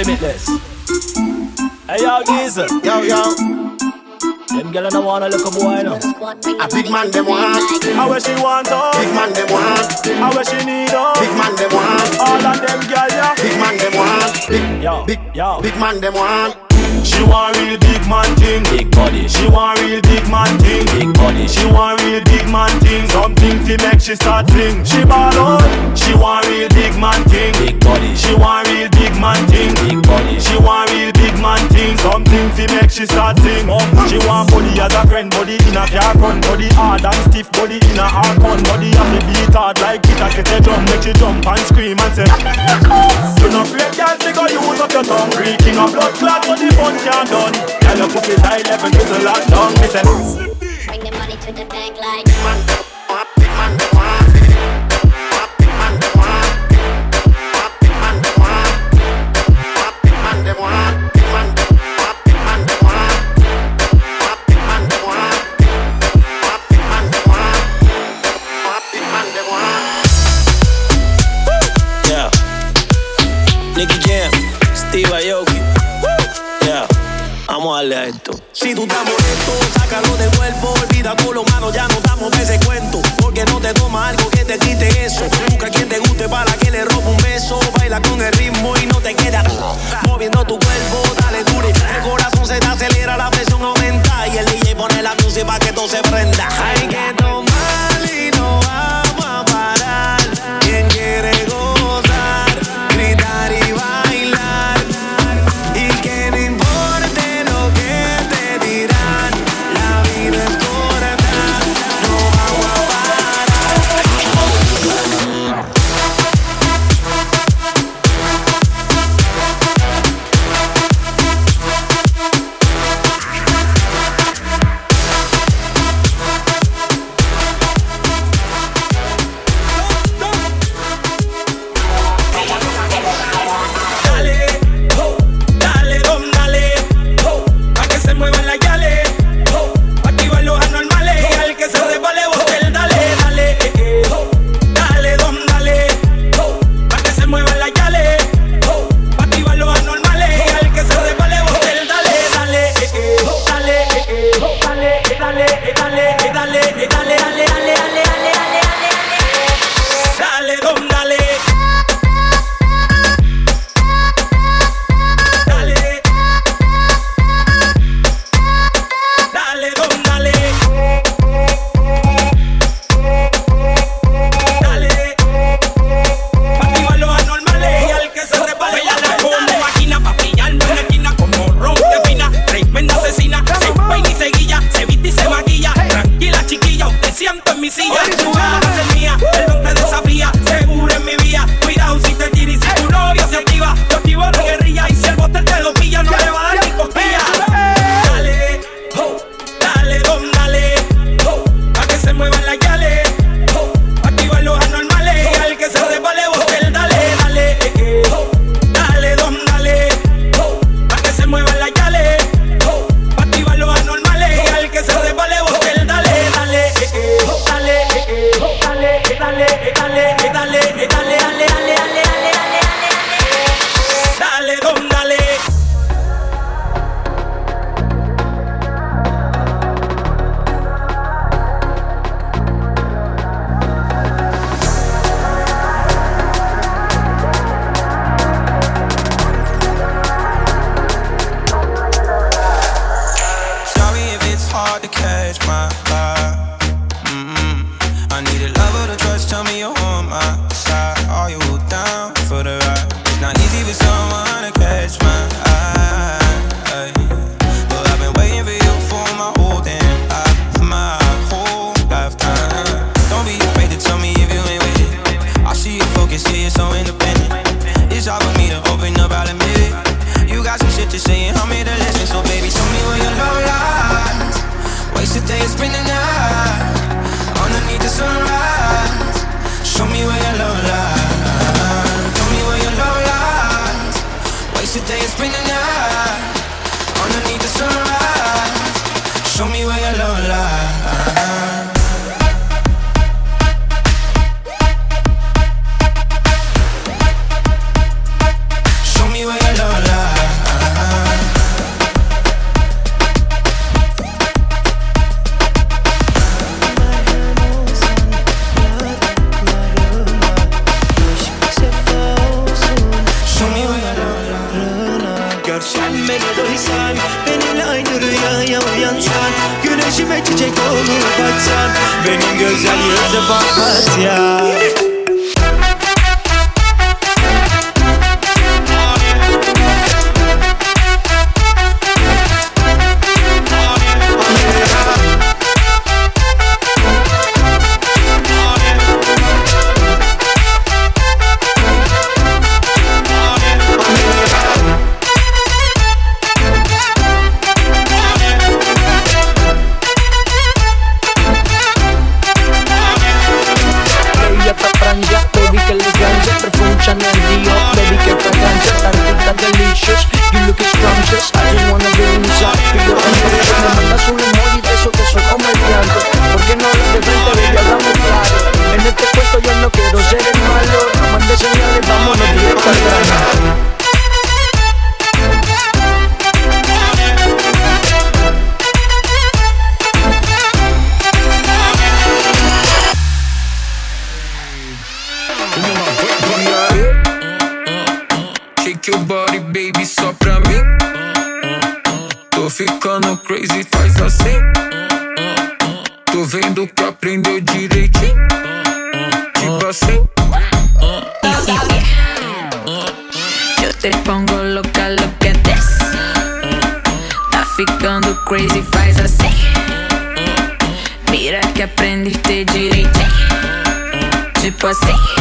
limitless. Hey yo, Diesel. Yo, yo. Them girl don't wanna look a boy no. A big man them want. How where she want oh? Big man them want. How where she need oh? Big man them want. All of them girl yeah. Big man them want. Big, Yo, big, yo. big man them want. She want real big man thing, big body. She want real big man thing, big body. She want real big man thing, something fi make she start sing. She ball out. She want real big man thing, big body. She want real big man thing, big body. She want real big man thing, something fi make she start sing. She want body as a friend, body in a car front, body hard and stiff, body in a hard con, body have to beat hard like it a get a drum, make she jump and scream and say. You no afraid, girl, fi go use up your tongue, breaking a blood clot so the fun can't done. Girl, your pussy high level, it's a lockdown. Me say. Bring the money to the bank like Nicky Jam, Steve Aoki. Yeah. Vamos a darle a esto. Si tú estás molesto, sácalo del cuerpo. Olvida con los manos, ya no damos ese cuento. Porque no te toma algo que te quite eso. Busca quien te guste para que le robe un beso. Baila con el ritmo y no te queda moviendo tu cuerpo. Dale dure. El corazón se te acelera, la presión aumenta. Y el DJ pone la música para que todo se prenda. Hay que tomar Let me see ya. Waste a day, spend the night underneath the sunrise. Show me where your love lies. Show me where your love lies. Waste a day, spend the night underneath the sunrise. Show me where your love lies. baksan Güneşime çiçek olur baksan Benim güzel yüze bakmaz ya someone to be better. Shake your body, baby, só pra mim. Tô ficando crazy, faz assim. Tô vendo que aprendeu direitinho. Tipo assim. Te pongo louca, at this, Tá ficando crazy, faz assim Mira que aprendiste direitinho Tipo assim